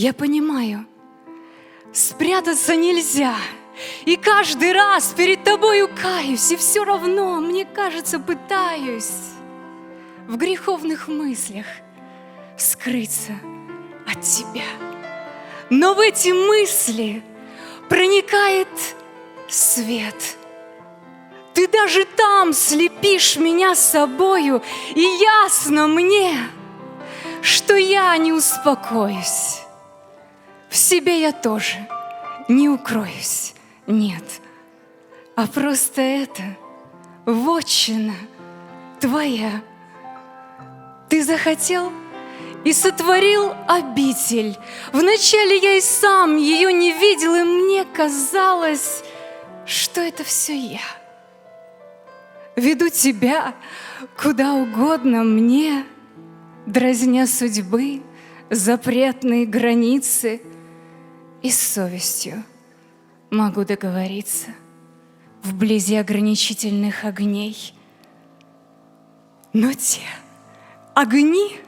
Я понимаю, спрятаться нельзя. И каждый раз перед тобою каюсь, и все равно, мне кажется, пытаюсь в греховных мыслях скрыться от тебя. Но в эти мысли проникает свет. Ты даже там слепишь меня собою, и ясно мне, что я не успокоюсь. Себе я тоже не укроюсь, нет, а просто это вотчина твоя. Ты захотел и сотворил обитель. Вначале я и сам ее не видел, и мне казалось, что это все я. Веду тебя куда угодно мне, дразня судьбы, запретные границы, и с совестью могу договориться вблизи ограничительных огней. Но те огни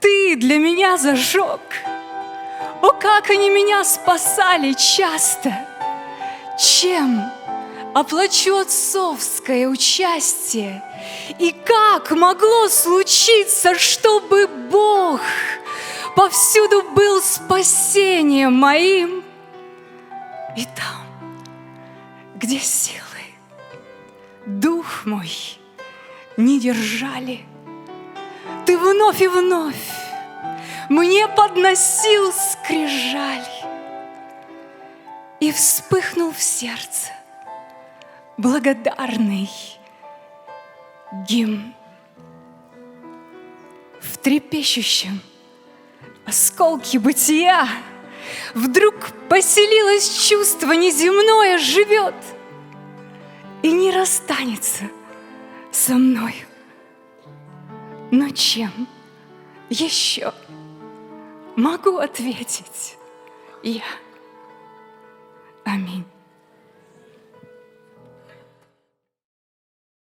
ты для меня зажег. О, как они меня спасали часто! Чем оплачу отцовское участие? И как могло случиться, чтобы Бог повсюду был спасением моим? И там, где силы, дух мой не держали, ты вновь и вновь мне подносил скрижали и вспыхнул в сердце благодарный гимн. В трепещущем осколке бытия вдруг поселилось чувство неземное живет и не расстанется со мною. Но чем еще могу ответить я? Аминь.